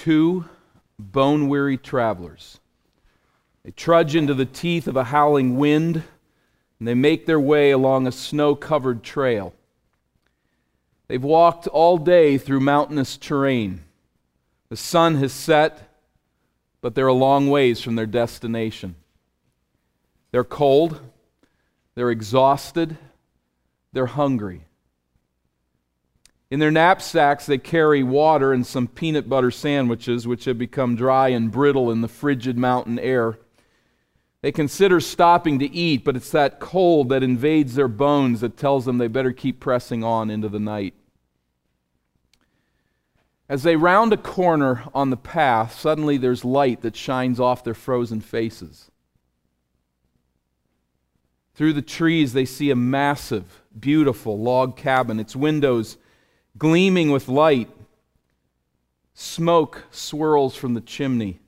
two bone weary travelers. They trudge into the teeth of a howling wind and they make their way along a snow covered trail. They've walked all day through mountainous terrain. The sun has set, but they're a long ways from their destination. They're cold, they're exhausted, they're hungry. In their knapsacks, they carry water and some peanut butter sandwiches, which have become dry and brittle in the frigid mountain air. They consider stopping to eat, but it's that cold that invades their bones that tells them they better keep pressing on into the night. As they round a corner on the path, suddenly there's light that shines off their frozen faces. Through the trees, they see a massive, beautiful log cabin, its windows gleaming with light. Smoke swirls from the chimney.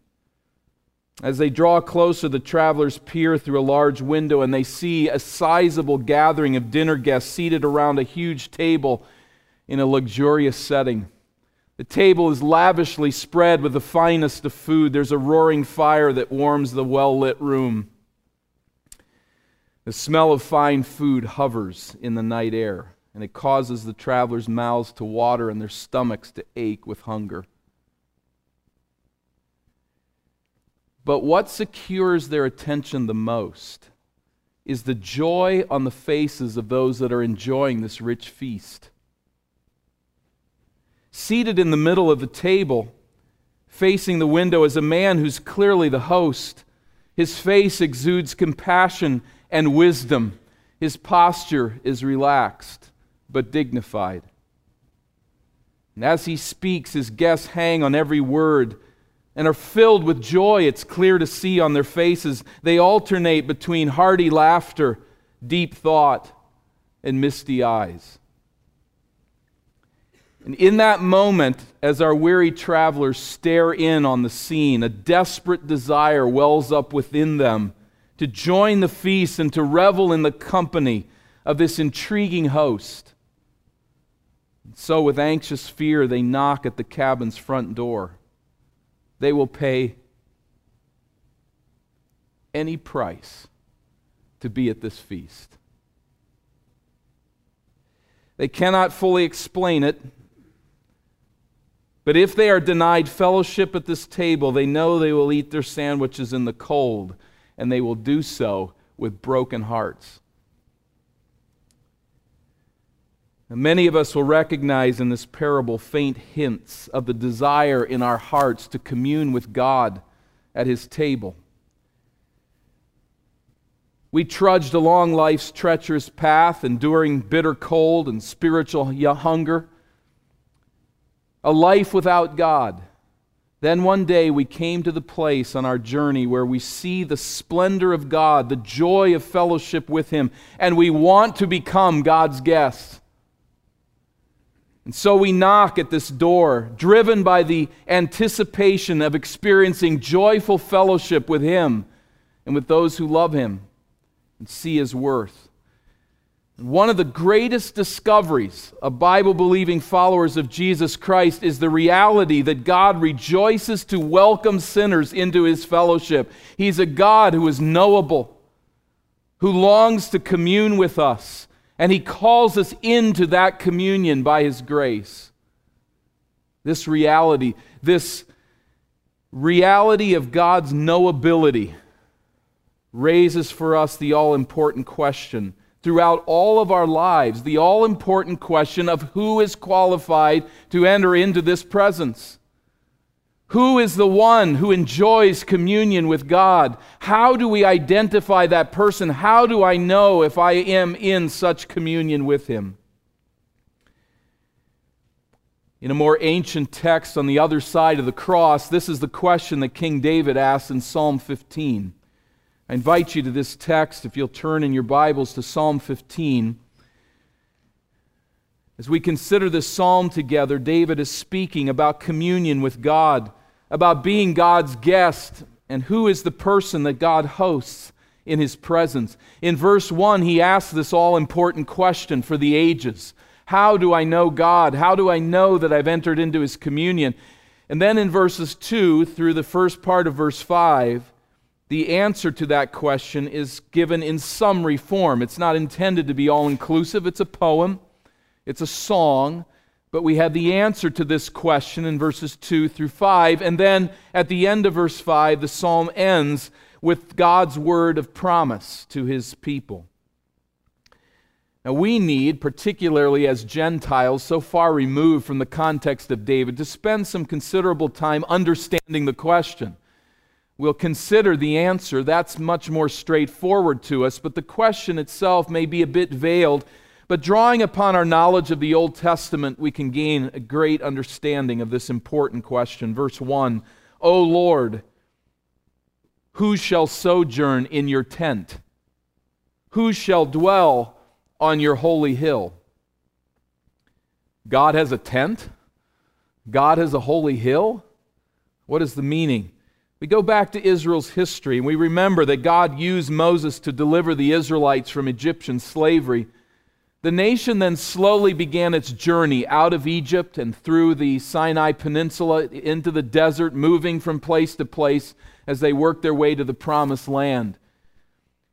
As they draw closer, the travelers peer through a large window and they see a sizable gathering of dinner guests seated around a huge table in a luxurious setting. The table is lavishly spread with the finest of food. There's a roaring fire that warms the well lit room. The smell of fine food hovers in the night air and it causes the travelers' mouths to water and their stomachs to ache with hunger. But what secures their attention the most is the joy on the faces of those that are enjoying this rich feast. Seated in the middle of the table, facing the window, is a man who's clearly the host. His face exudes compassion and wisdom. His posture is relaxed but dignified. And as he speaks, his guests hang on every word and are filled with joy. It's clear to see on their faces. They alternate between hearty laughter, deep thought, and misty eyes. And in that moment, as our weary travelers stare in on the scene, a desperate desire wells up within them to join the feast and to revel in the company of this intriguing host. So, with anxious fear, they knock at the cabin's front door. They will pay any price to be at this feast. They cannot fully explain it, but if they are denied fellowship at this table, they know they will eat their sandwiches in the cold, and they will do so with broken hearts. Many of us will recognize in this parable faint hints of the desire in our hearts to commune with God at His table. We trudged along life's treacherous path, enduring bitter cold and spiritual hunger, a life without God. Then one day we came to the place on our journey where we see the splendor of God, the joy of fellowship with Him, and we want to become God's guests. And so we knock at this door, driven by the anticipation of experiencing joyful fellowship with Him and with those who love Him and see His worth. one of the greatest discoveries of Bible believing followers of Jesus Christ is the reality that God rejoices to welcome sinners into His fellowship. He's a God who is knowable, who longs to commune with us and He calls us into that communion by His grace. This reality, this reality of God's knowability, raises for us the all important question throughout all of our lives the all important question of who is qualified to enter into this presence. Who is the one who enjoys communion with God? How do we identify that person? How do I know if I am in such communion with him? In a more ancient text on the other side of the cross, this is the question that King David asks in Psalm 15. I invite you to this text, if you'll turn in your Bibles to Psalm 15. As we consider this psalm together, David is speaking about communion with God about being God's guest and who is the person that God hosts in his presence. In verse 1, he asks this all important question for the ages How do I know God? How do I know that I've entered into his communion? And then in verses 2 through the first part of verse 5, the answer to that question is given in summary form. It's not intended to be all inclusive, it's a poem, it's a song. But we have the answer to this question in verses 2 through 5. And then at the end of verse 5, the psalm ends with God's word of promise to his people. Now, we need, particularly as Gentiles so far removed from the context of David, to spend some considerable time understanding the question. We'll consider the answer. That's much more straightforward to us, but the question itself may be a bit veiled. But drawing upon our knowledge of the Old Testament, we can gain a great understanding of this important question. Verse 1 O Lord, who shall sojourn in your tent? Who shall dwell on your holy hill. God has a tent? God has a holy hill? What is the meaning? We go back to Israel's history and we remember that God used Moses to deliver the Israelites from Egyptian slavery. The nation then slowly began its journey out of Egypt and through the Sinai Peninsula into the desert, moving from place to place as they worked their way to the promised land.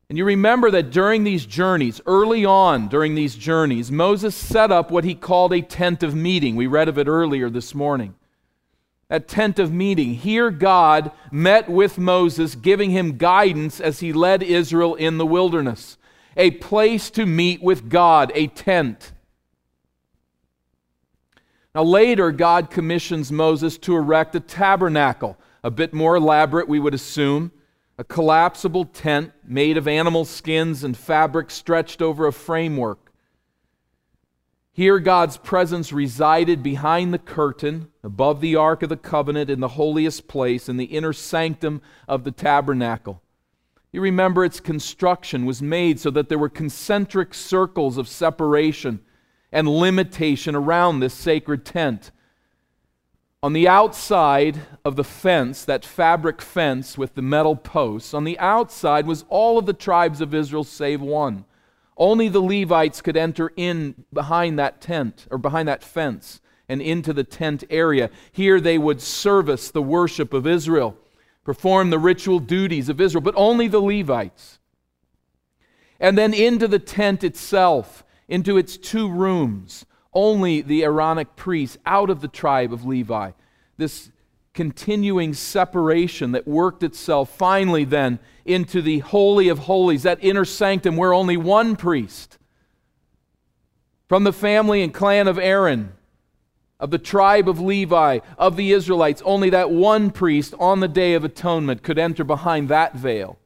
And you remember that during these journeys, early on during these journeys, Moses set up what he called a tent of meeting. We read of it earlier this morning. That tent of meeting. Here, God met with Moses, giving him guidance as he led Israel in the wilderness. A place to meet with God, a tent. Now, later, God commissions Moses to erect a tabernacle, a bit more elaborate, we would assume a collapsible tent made of animal skins and fabric stretched over a framework. Here, God's presence resided behind the curtain, above the Ark of the Covenant, in the holiest place, in the inner sanctum of the tabernacle. You remember its construction was made so that there were concentric circles of separation and limitation around this sacred tent. On the outside of the fence, that fabric fence with the metal posts, on the outside was all of the tribes of Israel save one. Only the Levites could enter in behind that tent or behind that fence and into the tent area. Here they would service the worship of Israel, perform the ritual duties of Israel, but only the Levites. And then into the tent itself, into its two rooms only the Aaronic priests out of the tribe of Levi. This continuing separation that worked itself finally then into the Holy of Holies, that inner sanctum where only one priest from the family and clan of Aaron, of the tribe of Levi, of the Israelites, only that one priest on the Day of Atonement could enter behind that veil.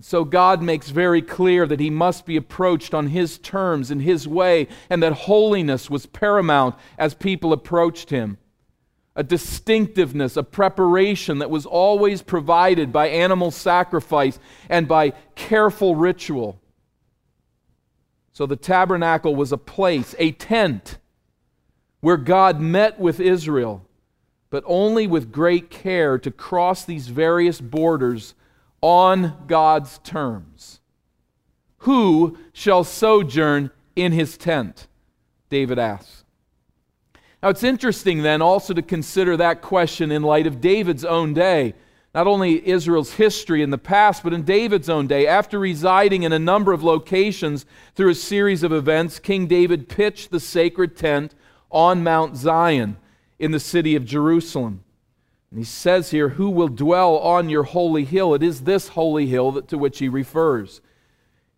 So God makes very clear that he must be approached on his terms, in his way, and that holiness was paramount as people approached him. A distinctiveness, a preparation that was always provided by animal sacrifice and by careful ritual. So the tabernacle was a place, a tent, where God met with Israel, but only with great care to cross these various borders on God's terms. Who shall sojourn in his tent? David asks. Now it's interesting then also to consider that question in light of David's own day. Not only Israel's history in the past, but in David's own day. After residing in a number of locations through a series of events, King David pitched the sacred tent on Mount Zion in the city of Jerusalem. And he says here, Who will dwell on your holy hill? It is this holy hill that, to which he refers.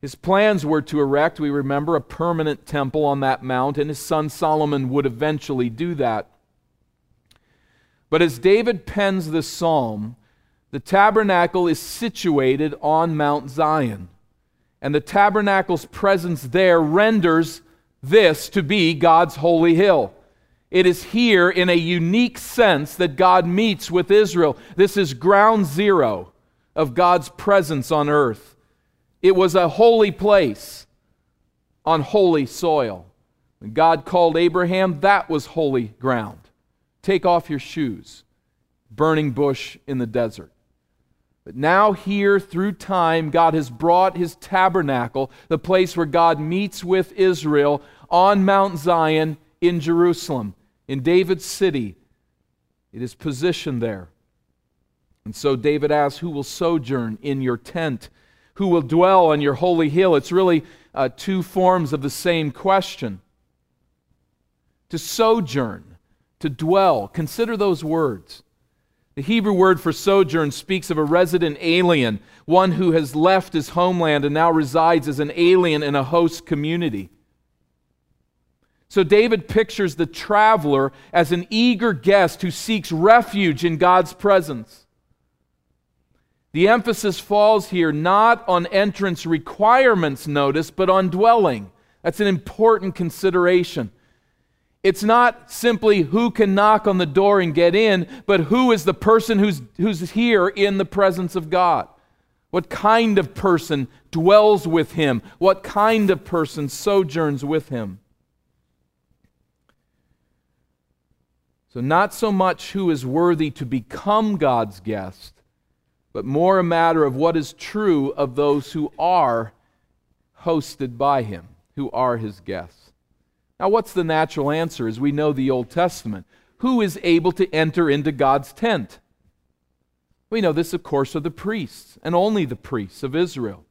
His plans were to erect, we remember, a permanent temple on that mount, and his son Solomon would eventually do that. But as David pens this psalm, the tabernacle is situated on Mount Zion. And the tabernacle's presence there renders this to be God's holy hill. It is here in a unique sense that God meets with Israel. This is ground zero of God's presence on earth. It was a holy place on holy soil. When God called Abraham, that was holy ground. Take off your shoes. Burning bush in the desert. But now, here through time, God has brought his tabernacle, the place where God meets with Israel, on Mount Zion in Jerusalem in David's city, It is positioned there. And so David asks, Who will sojourn in your tent? Who will dwell on your holy hill? It's really uh, two forms of the same question. To sojourn, to dwell. Consider those words. The Hebrew word for sojourn speaks of a resident alien, one who has left his homeland and now resides as an alien in a host community. So David pictures the traveler as an eager guest who seeks refuge in God's presence. The emphasis falls here not on entrance requirements, notice, but on dwelling. That's an important consideration. It's not simply who can knock on the door and get in, but who is the person who's, who's here in the presence of God. What kind of person dwells with him? What kind of person sojourns with him? So, not so much who is worthy to become God's guest, but more a matter of what is true of those who are hosted by him, who are his guests. Now, what's the natural answer as we know the Old Testament? Who is able to enter into God's tent? We know this, of course, are the priests, and only the priests of Israel.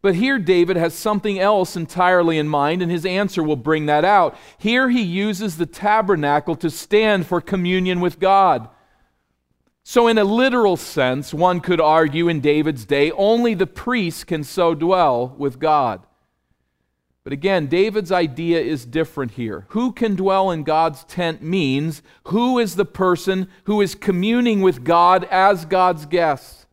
But here, David has something else entirely in mind, and his answer will bring that out. Here, he uses the tabernacle to stand for communion with God. So, in a literal sense, one could argue in David's day, only the priests can so dwell with God. But again, David's idea is different here. Who can dwell in God's tent means who is the person who is communing with God as God's guest.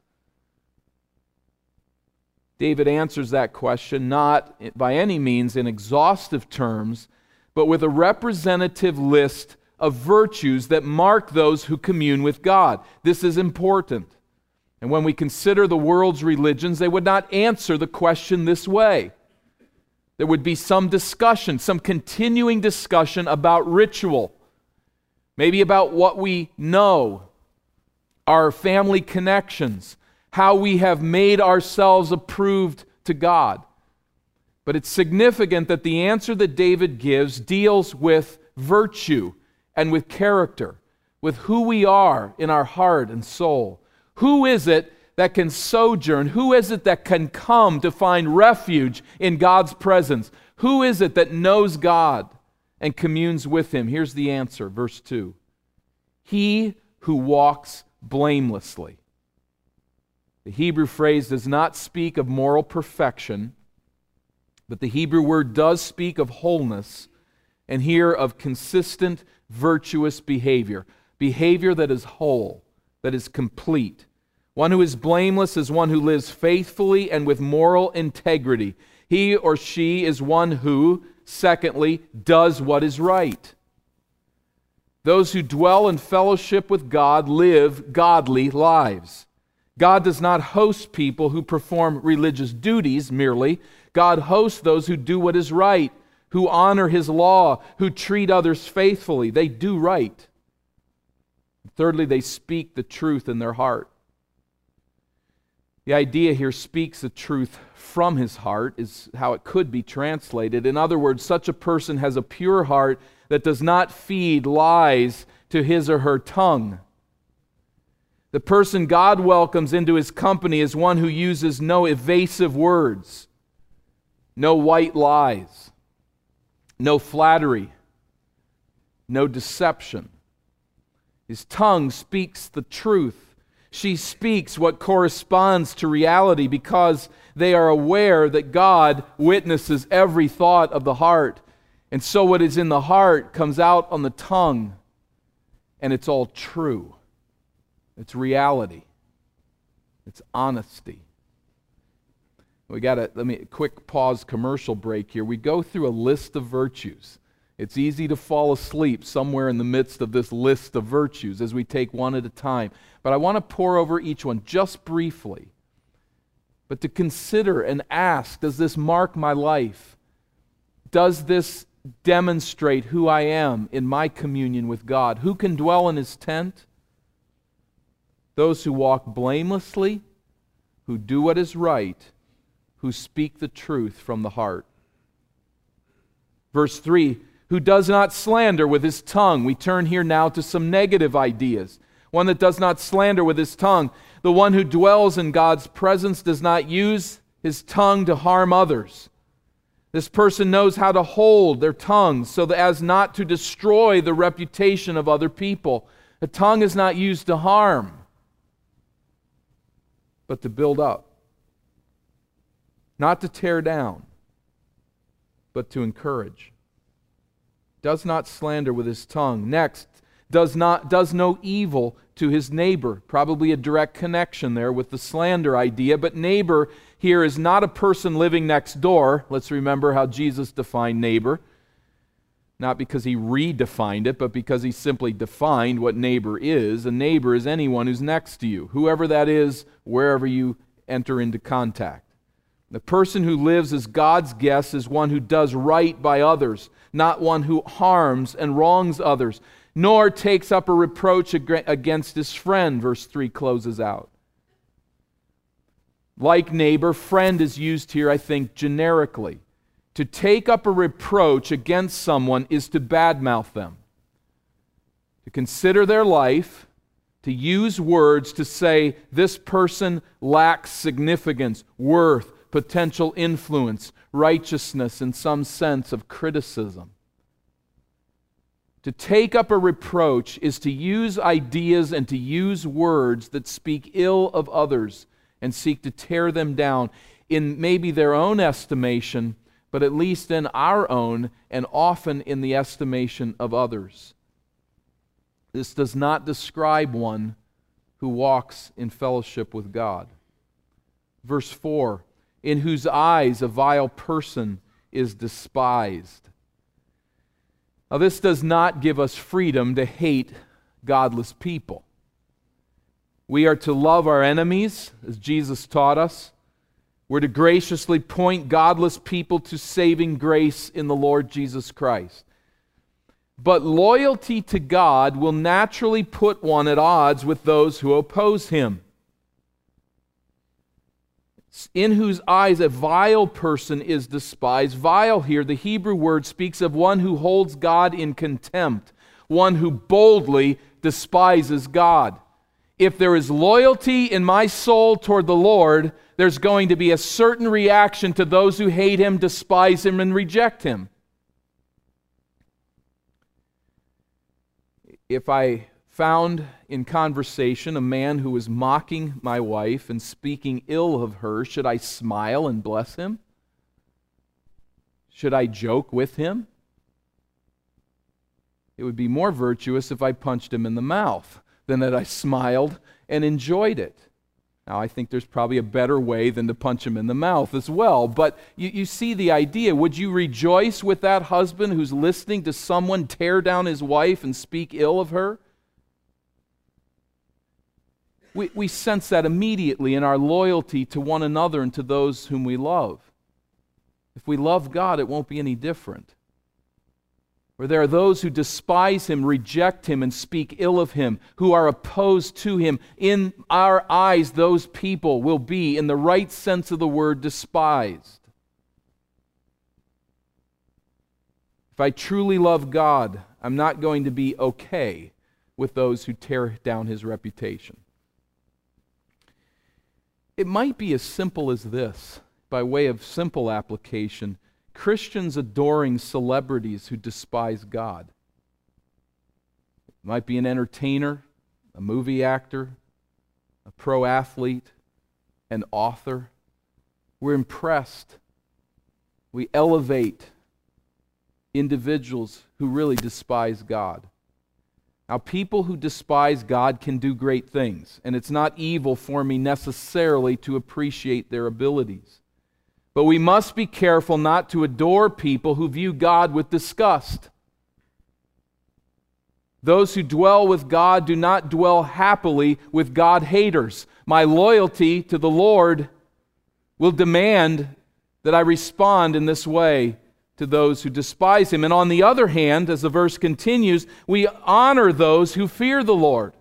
David answers that question not by any means in exhaustive terms, but with a representative list of virtues that mark those who commune with God. This is important. And when we consider the world's religions, they would not answer the question this way. There would be some discussion, some continuing discussion about ritual, maybe about what we know, our family connections, how we have made ourselves approved to God. But it's significant that the answer that David gives deals with virtue and with character, with who we are in our heart and soul. Who is it that can sojourn? Who is it that can come to find refuge in God's presence? Who is it that knows God and communes with Him? Here's the answer, verse 2 He who walks blamelessly. The Hebrew phrase does not speak of moral perfection, but the Hebrew word does speak of wholeness, and here of consistent virtuous behavior, behavior that is whole, that is complete. One who is blameless is one who lives faithfully and with moral integrity. He or she is one who, secondly, does what is right. Those who dwell in fellowship with God live godly lives. God does not host people who perform religious duties merely. God hosts those who do what is right who honor his law, who treat others faithfully. They do right. Thirdly, they speak the truth in their heart. The idea here speaks the truth from his heart, is how it could be translated. In other words, such a person has a pure heart that does not feed lies to his or her tongue. The person God welcomes into his company is one who uses no evasive words, no white lies no flattery, no deception. His tongue speaks the truth. She speaks what corresponds to reality because they are aware that God witnesses every thought of the heart. And so what is in the heart comes out on the tongue, and it's all true. It's reality. It's honesty. We got a let me quick pause commercial break here. We go through a list of virtues. It's easy to fall asleep somewhere in the midst of this list of virtues as we take one at a time. But I want to pore over each one just briefly. But to consider and ask does this mark my life? Does this demonstrate who I am in my communion with God? Who can dwell in his tent? Those who walk blamelessly, who do what is right, who speak the truth from the heart. Verse 3 who does not slander with his tongue. We turn here now to some negative ideas. One that does not slander with his tongue. The one who dwells in God's presence does not use his tongue to harm others. This person knows how to hold their tongue so as not to destroy the reputation of other people. The tongue is not used to harm, but to build up, not to tear down, but to encourage does not slander with his tongue. Next, does not does no evil to his neighbor. Probably a direct connection there with the slander idea, but neighbor here is not a person living next door. Let's remember how Jesus defined neighbor. Not because he redefined it, but because he simply defined what neighbor is. A neighbor is anyone who's next to you, whoever that is, wherever you enter into contact. The person who lives as God's guest is one who does right by others, not one who harms and wrongs others, nor takes up a reproach against his friend, verse 3 closes out. Like neighbor, friend is used here, I think, generically. To take up a reproach against someone is to badmouth them, to consider their life, to use words to say this person lacks significance, worth, potential influence, righteousness, in some sense of criticism. To take up a reproach is to use ideas and to use words that speak ill of others and seek to tear them down in maybe their own estimation, but at least in our own and often in the estimation of others. This does not describe one who walks in fellowship with God. Verse 4 in whose eyes a vile person is despised. Now, this does not give us freedom to hate godless people. We are to love our enemies, as Jesus taught us. We're to graciously point godless people to saving grace in the Lord Jesus Christ. But loyalty to God will naturally put one at odds with those who oppose him in whose eyes a vile person is despised. Vile here, the Hebrew word speaks of one who holds God in contempt, one who boldly despises God. If there is loyalty in my soul toward the Lord, there's going to be a certain reaction to those who hate him, despise him, and reject him. If I found in conversation a man who was mocking my wife and speaking ill of her, should I smile and bless him? Should I joke with him? It would be more virtuous if I punched him in the mouth than that I smiled and enjoyed it. Now, I think there's probably a better way than to punch him in the mouth as well. But you, you see the idea. Would you rejoice with that husband who's listening to someone tear down his wife and speak ill of her? We, we sense that immediately in our loyalty to one another and to those whom we love. If we love God, it won't be any different. Where there are those who despise him, reject him, and speak ill of him, who are opposed to him, in our eyes, those people will be, in the right sense of the word, despised. If I truly love God, I'm not going to be okay with those who tear down his reputation. It might be as simple as this, by way of simple application Christians adoring celebrities who despise God. It might be an entertainer, a movie actor, a pro athlete, an author. We're impressed. We elevate individuals who really despise God. Now, people who despise God can do great things, and it's not evil for me necessarily to appreciate their abilities. But we must be careful not to adore people who view God with disgust. Those who dwell with God do not dwell happily with God haters. My loyalty to the Lord will demand that I respond in this way to those who despise him. And on the other hand, as the verse continues, we honor those who fear the Lord.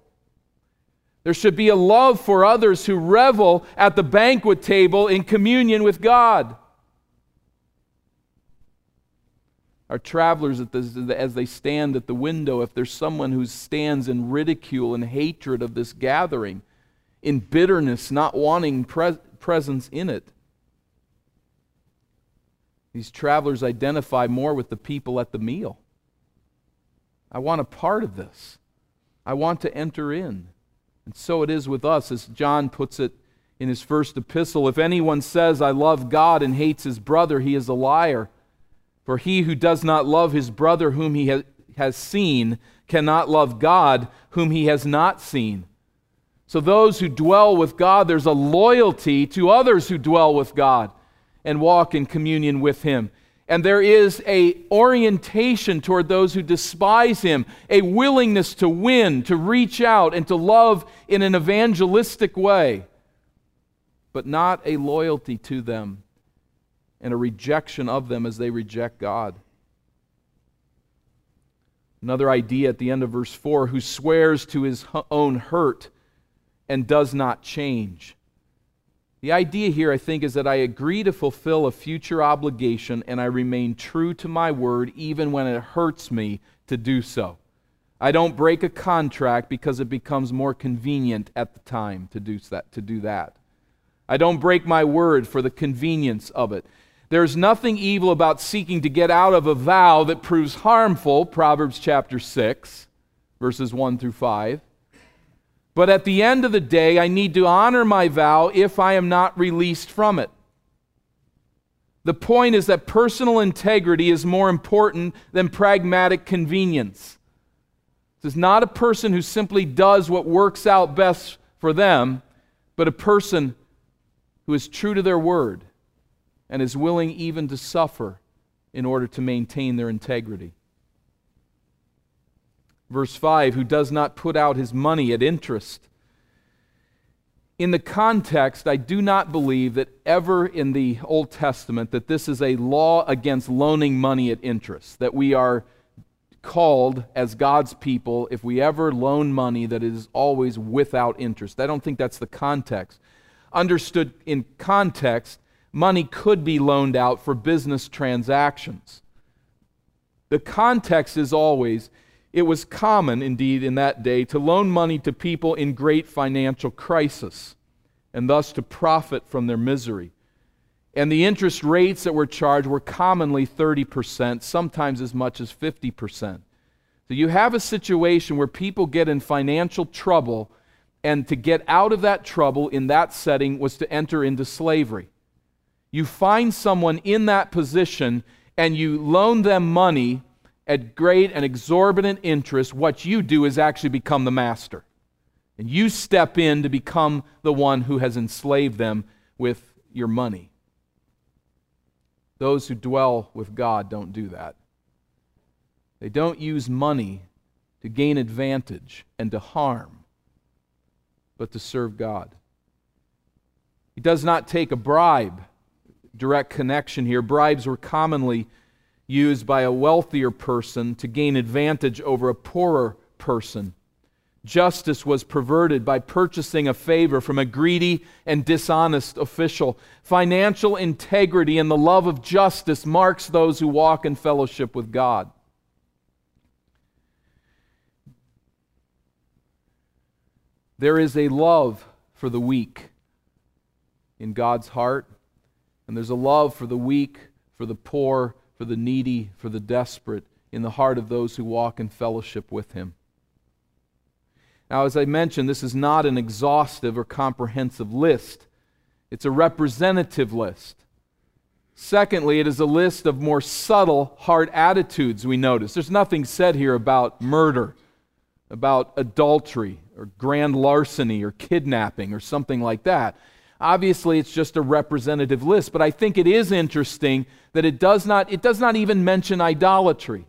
There should be a love for others who revel at the banquet table in communion with God. our travelers as they stand at the window, if there's someone who stands in ridicule and hatred of this gathering, in bitterness, not wanting pres- presence in it. These travelers identify more with the people at the meal. I want a part of this. I want to enter in. And so it is with us, as John puts it in his first epistle. If anyone says, I love God and hates his brother, he is a liar. For he who does not love his brother whom he ha- has seen cannot love God whom he has not seen. So, those who dwell with God, there's a loyalty to others who dwell with God and walk in communion with him. And there is a orientation toward those who despise him, a willingness to win, to reach out, and to love in an evangelistic way, but not a loyalty to them and a rejection of them as they reject God. Another idea at the end of verse 4 who swears to his own hurt and does not change. The idea here, I think, is that I agree to fulfill a future obligation and I remain true to my word even when it hurts me to do so. I don't break a contract because it becomes more convenient at the time to do that. To do that. I don't break my word for the convenience of it. There's nothing evil about seeking to get out of a vow that proves harmful, Proverbs chapter 6, verses 1 through 5. But at the end of the day, I need to honor my vow if I am not released from it. The point is that personal integrity is more important than pragmatic convenience. This is not a person who simply does what works out best for them, but a person who is true to their word and is willing even to suffer in order to maintain their integrity. Verse 5 who does not put out his money at interest. In the context, I do not believe that ever in the Old Testament that this is a law against loaning money at interest, that we are called as God's people, if we ever loan money, that is always without interest. I don't think that's the context. Understood in context, money could be loaned out for business transactions. The context is always it was common, indeed, in that day to loan money to people in great financial crisis and thus to profit from their misery. And the interest rates that were charged were commonly 30%, sometimes as much as 50%. So you have a situation where people get in financial trouble, and to get out of that trouble in that setting was to enter into slavery. You find someone in that position and you loan them money at great and exorbitant interest, what you do is actually become the master. And you step in to become the one who has enslaved them with your money. Those who dwell with God don't do that. They don't use money to gain advantage and to harm, but to serve God. He does not take a bribe direct connection here. Bribes were commonly used by a wealthier person to gain advantage over a poorer person. Justice was perverted by purchasing a favor from a greedy and dishonest official. Financial integrity and the love of justice marks those who walk in fellowship with God. There is a love for the weak in God's heart and there's a love for the weak, for the poor, for the needy, for the desperate in the heart of those who walk in fellowship with Him. Now, as I mentioned, this is not an exhaustive or comprehensive list, it's a representative list. Secondly, it is a list of more subtle heart attitudes we notice. There's nothing said here about murder, about adultery, or grand larceny, or kidnapping, or something like that. Obviously, it's just a representative list, but I think it is interesting that it does not, it does not even mention idolatry.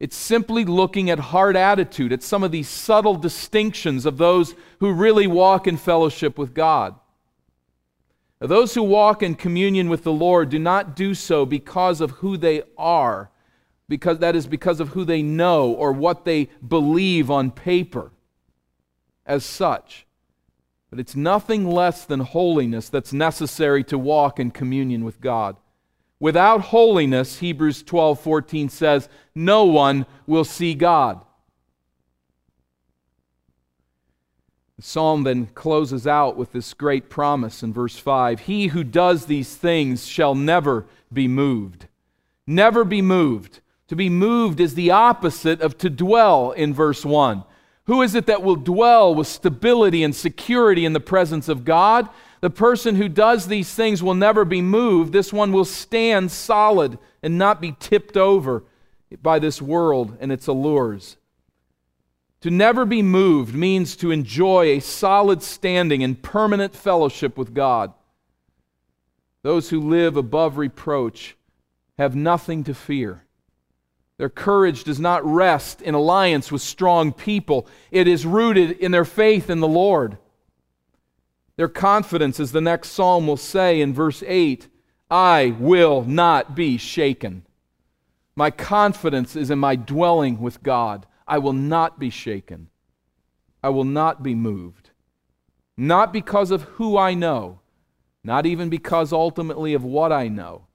It's simply looking at heart attitude, at some of these subtle distinctions of those who really walk in fellowship with God. Now, those who walk in communion with the Lord do not do so because of who they are, because that is because of who they know or what they believe on paper as such. But it's nothing less than holiness that's necessary to walk in communion with God. Without holiness, Hebrews 12 14 says, no one will see God. The psalm then closes out with this great promise in verse 5 He who does these things shall never be moved. Never be moved. To be moved is the opposite of to dwell in verse 1. Who is it that will dwell with stability and security in the presence of God? The person who does these things will never be moved. This one will stand solid and not be tipped over by this world and its allures. To never be moved means to enjoy a solid standing and permanent fellowship with God. Those who live above reproach have nothing to fear. Their courage does not rest in alliance with strong people, it is rooted in their faith in the Lord. Their confidence, as the next psalm will say in verse 8, I will not be shaken. My confidence is in my dwelling with God. I will not be shaken. I will not be moved. Not because of who I know, not even because ultimately of what I know,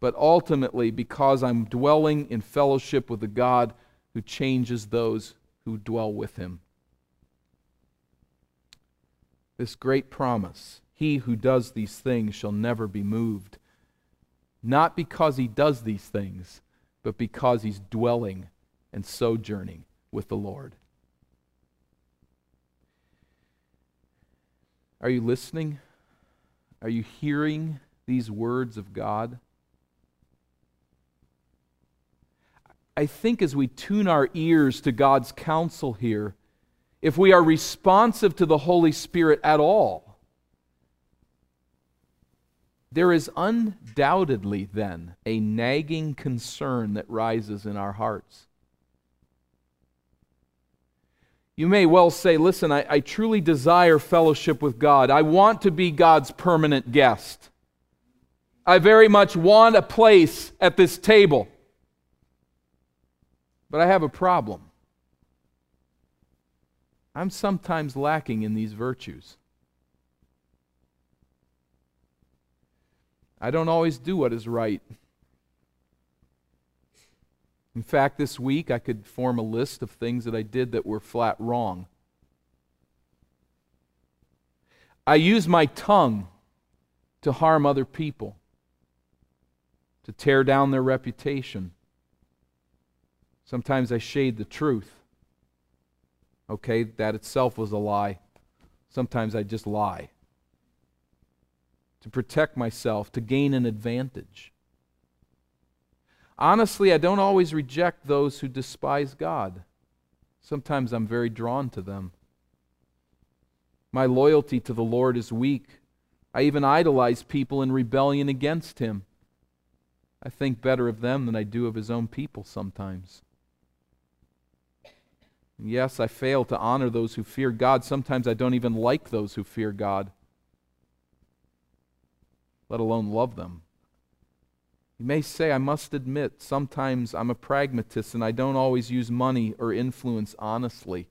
but ultimately because I'm dwelling in fellowship with the God who changes those who dwell with him. This great promise He who does these things shall never be moved. Not because he does these things, but because he's dwelling and sojourning with the Lord. Are you listening? Are you hearing these words of God? I think as we tune our ears to God's counsel here, if we are responsive to the Holy Spirit at all, there is undoubtedly then a nagging concern that rises in our hearts. You may well say, Listen, I, I, truly desire fellowship with God. I want to be God's permanent guest. I very much want a place at this table. But I have a problem. I'm sometimes lacking in these virtues. I don't always do what is right. In fact, this week I could form a list of things that I did that were flat wrong. I use my tongue to harm other people, to tear down their reputation. Sometimes I shade the truth. Okay, that itself was a lie. Sometimes I just lie to protect myself, to gain an advantage. Honestly, I don't always reject those who despise God. Sometimes I'm very drawn to them. My loyalty to the Lord is weak. I even idolize people in rebellion against Him. I think better of them than I do of His own people sometimes. Yes, I fail to honor those who fear God. Sometimes I don't even like those who fear God let alone love them. You may say, I must admit, sometimes I'm a pragmatist and I don't always use money or influence honestly.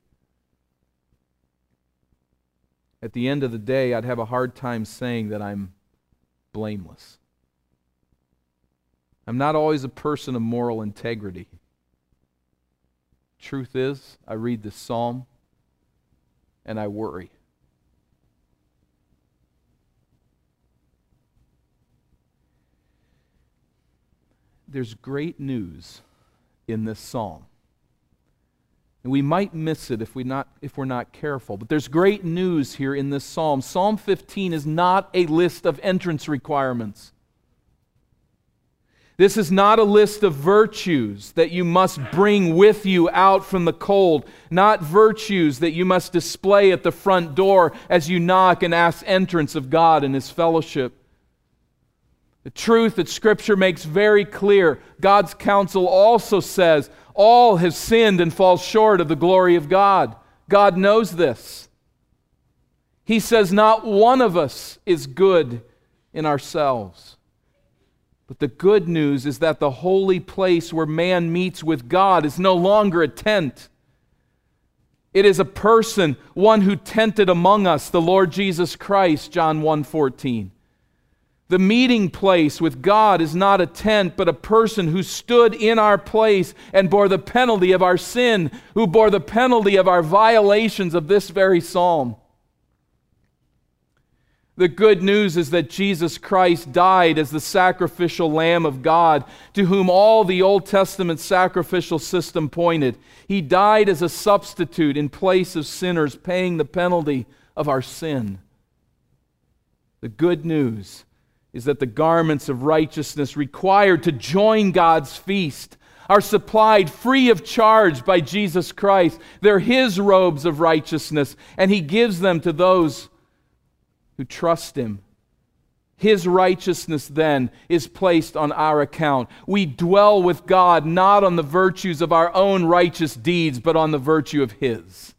At the end of the day, I'd have a hard time saying that I'm blameless. I'm not always a person of moral integrity. Truth is, I read this psalm and I worry. there's great news in this psalm. And we might miss it if, we not, if we're not careful. But there's great news here in this psalm. Psalm 15 is not a list of entrance requirements. This is not a list of virtues that you must bring with you out from the cold, not virtues that you must display at the front door as you knock and ask entrance of God and His fellowship. The truth that Scripture makes very clear. God's counsel also says all have sinned and fall short of the glory of God. God knows this. He says not one of us is good in ourselves. But the good news is that the holy place where man meets with God is no longer a tent. It is a person, one who tented among us, the Lord Jesus Christ, John 1:14. The meeting place with God is not a tent, but a person who stood in our place and bore the penalty of our sin, who bore the penalty of our violations of this very psalm. The good news is that Jesus Christ died as the sacrificial Lamb of God, to whom all the Old Testament sacrificial system pointed. He died as a substitute in place of sinners, paying the penalty of our sin. The good news is that the garments of righteousness required to join God's feast are supplied free of charge by Jesus Christ. They're His robes of righteousness, and He gives them to those who trust Him. His righteousness then is placed on our account. We dwell with God not on the virtues of our own righteous deeds, but on the virtue of His.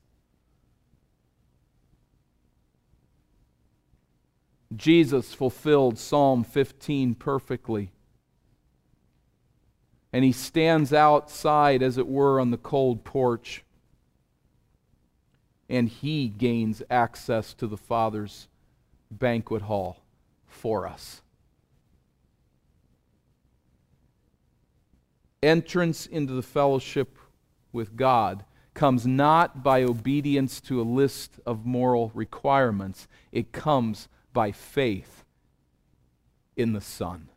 Jesus fulfilled Psalm 15 perfectly. And he stands outside, as it were, on the cold porch. And he gains access to the Father's banquet hall for us. Entrance into the fellowship with God comes not by obedience to a list of moral requirements, it comes by faith in the Son.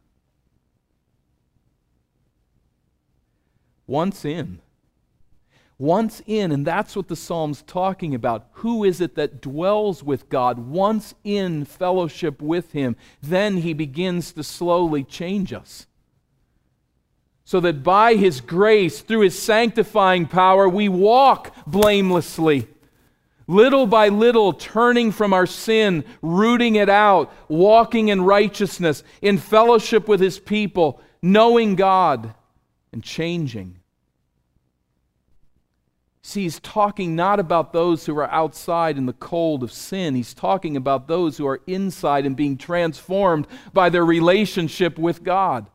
Once in, once in, and that's what the Psalm's talking about. Who is it that dwells with God? Once in fellowship with Him, then He begins to slowly change us. So that by His grace, through His sanctifying power, we walk blamelessly little by little turning from our sin, rooting it out, walking in righteousness, in fellowship with his people, knowing God, and changing. See, he's talking not about those who are outside in the cold of sin. He's talking about those who are inside and being transformed by their relationship with God.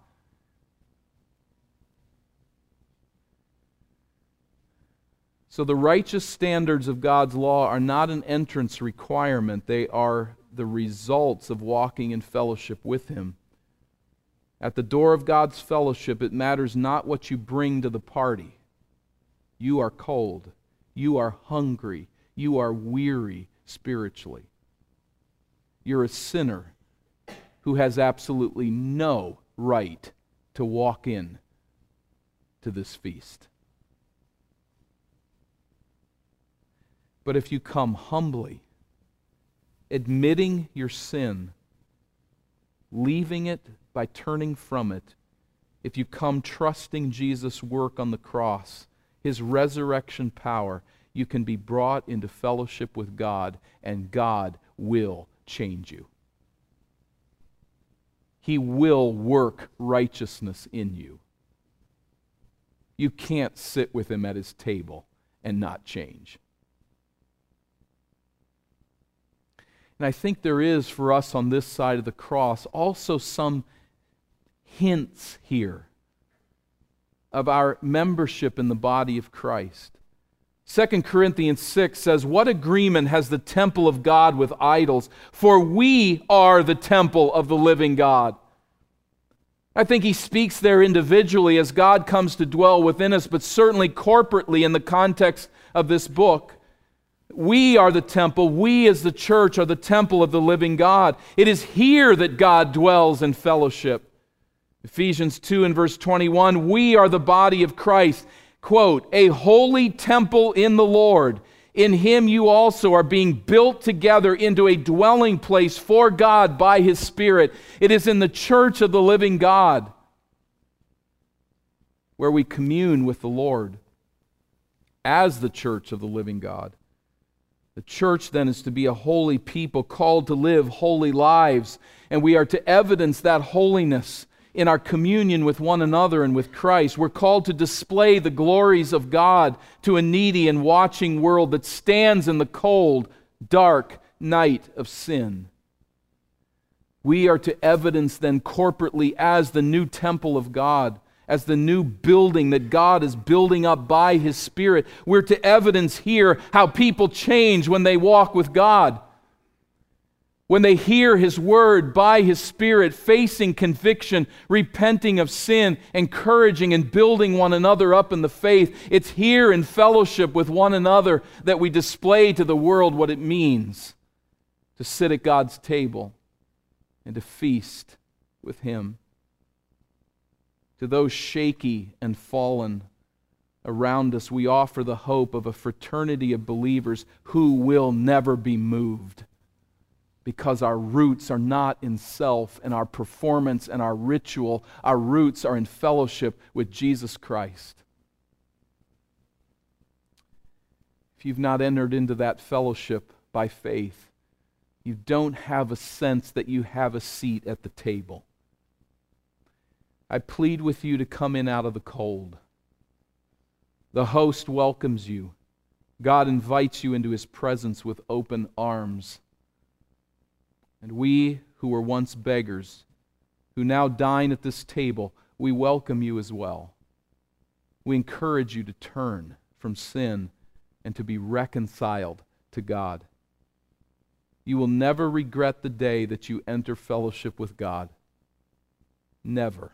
So the righteous standards of God's law are not an entrance requirement, they are the results of walking in fellowship with Him. At the door of God's fellowship, it matters not what you bring to the party. You are cold. You are hungry. You are weary spiritually. You're a sinner who has absolutely no right to walk in to this feast. But if you come humbly, admitting your sin, leaving it by turning from it, if you come trusting Jesus' work on the cross, his resurrection power, you can be brought into fellowship with God, and God will change you. He will work righteousness in you. You can't sit with him at his table and not change. And I think there is for us on this side of the cross also some hints here of our membership in the body of Christ. 2 Corinthians 6 says, What agreement has the temple of God with idols? For we are the temple of the living God. I think he speaks there individually as God comes to dwell within us, but certainly corporately in the context of this book. We are the temple. We, as the church, are the temple of the living God. It is here that God dwells in fellowship. Ephesians 2 and verse 21 We are the body of Christ. Quote, a holy temple in the Lord. In him you also are being built together into a dwelling place for God by his Spirit. It is in the church of the living God where we commune with the Lord as the church of the living God. The church then is to be a holy people called to live holy lives, and we are to evidence that holiness in our communion with one another and with Christ. We're called to display the glories of God to a needy and watching world that stands in the cold, dark night of sin. We are to evidence then corporately as the new temple of God as the new building that God is building up by His Spirit. We're to evidence here how people change when they walk with God. When they hear His word by His Spirit, facing conviction, repenting of sin, encouraging and building one another up in the faith. It's here in fellowship with one another that we display to the world what it means to sit at God's table and to feast with Him. To those shaky and fallen around us, we offer the hope of a fraternity of believers who will never be moved because our roots are not in self and our performance and our ritual. Our roots are in fellowship with Jesus Christ. If you've not entered into that fellowship by faith, you don't have a sense that you have a seat at the table. I plead with you to come in out of the cold. The host welcomes you. God invites you into his presence with open arms. And we who were once beggars, who now dine at this table, we welcome you as well. We encourage you to turn from sin and to be reconciled to God. You will never regret the day that you enter fellowship with God. Never.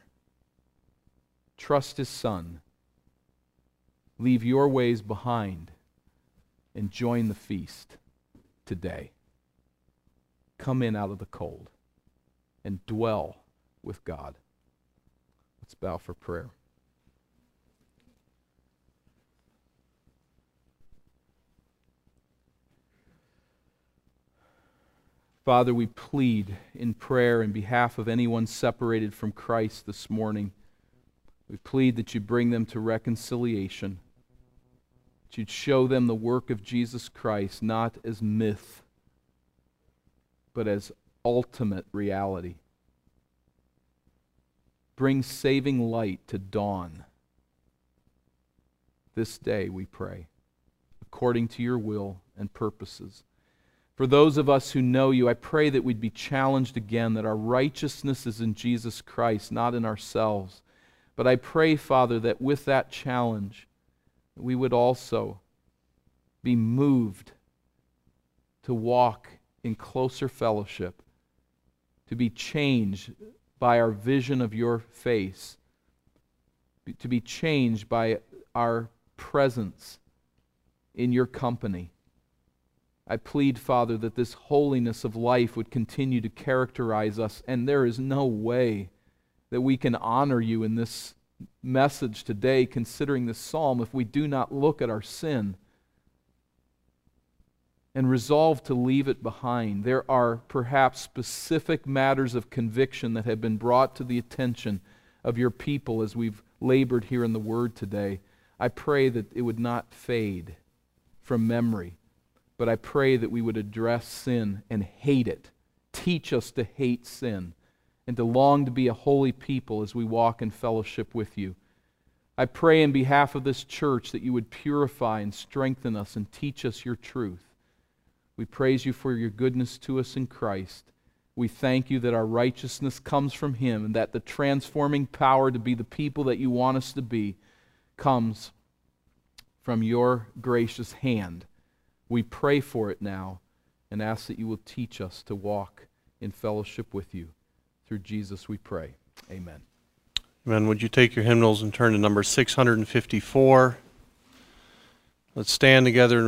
Trust His Son. Leave your ways behind and join the feast today come in out of the cold and dwell with God. Let's bow for prayer. Father, we plead in prayer in behalf of anyone separated from Christ this morning. We plead that you bring them to reconciliation, that you'd show them the work of Jesus Christ, not as myth but as ultimate reality. Bring saving light to dawn this day, we pray, according to your will and purposes. For those of us who know you, I pray that we'd be challenged again that our righteousness is in Jesus Christ, not in ourselves. But I pray, Father, that with that challenge, we would also be moved to walk in closer fellowship, to be changed by our vision of your face, to be changed by our presence in your company. I plead, Father, that this holiness of life would continue to characterize us, and there is no way that we can honor you in this message today, considering this psalm, if we do not look at our sin and resolve to leave it behind. There are perhaps specific matters of conviction that have been brought to the attention of your people as we've labored here in the Word today. I pray that it would not fade from memory, but I pray that we would address sin and hate it. Teach us to hate sin and to long to be a holy people as we walk in fellowship with you. I pray in behalf of this church that you would purify and strengthen us and teach us your truth. We praise you for your goodness to us in Christ. We thank you that our righteousness comes from Him and that the transforming power to be the people that you want us to be comes from your gracious hand. We pray for it now and ask that you will teach us to walk in fellowship with you. Through Jesus we pray. Amen. Amen. Would you take your hymnals and turn to number 654? Let's stand together